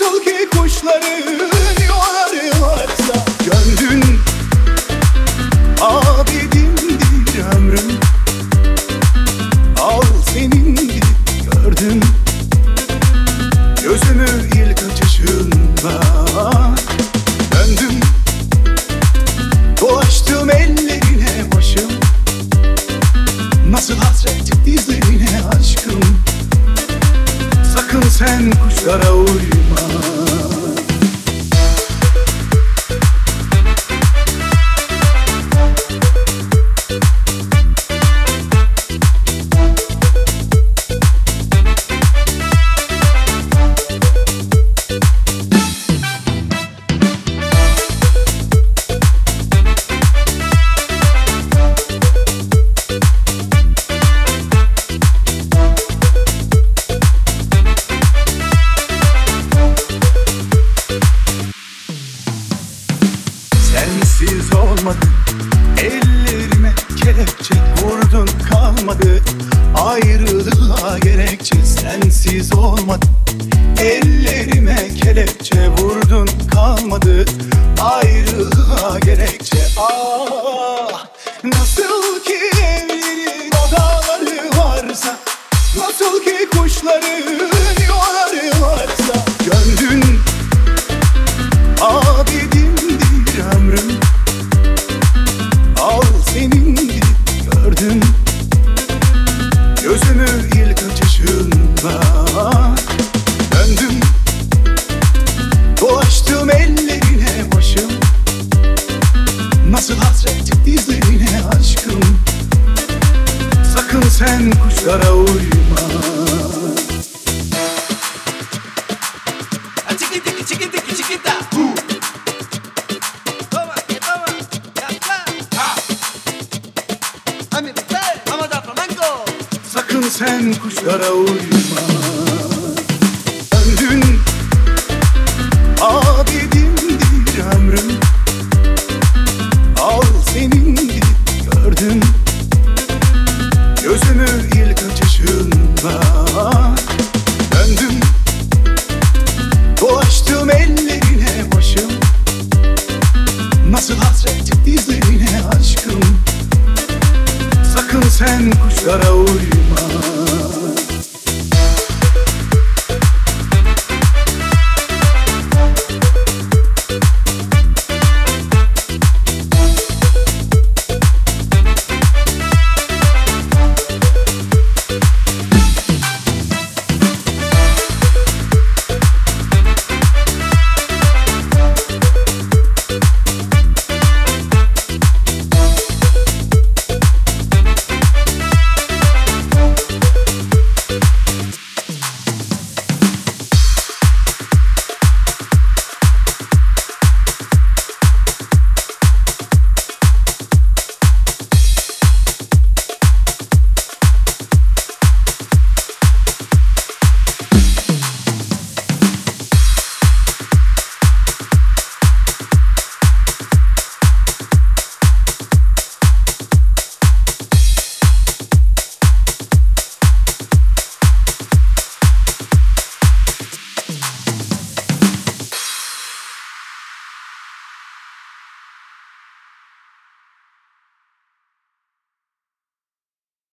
Nasıl ki kuşları sen kuşlara uyma. sensiz olmadı. Ellerime kelepçe vurdun kalmadı. Ayrılığa gerekçe sensiz olmadı. Ellerime kelepçe vurdun kalmadı. Ayrılığa gerekçe ah kara uyma Sakın sen kuşlara uyma. Ömrün abidimdir ömrüm Al senindir gördün. Gözümü Kara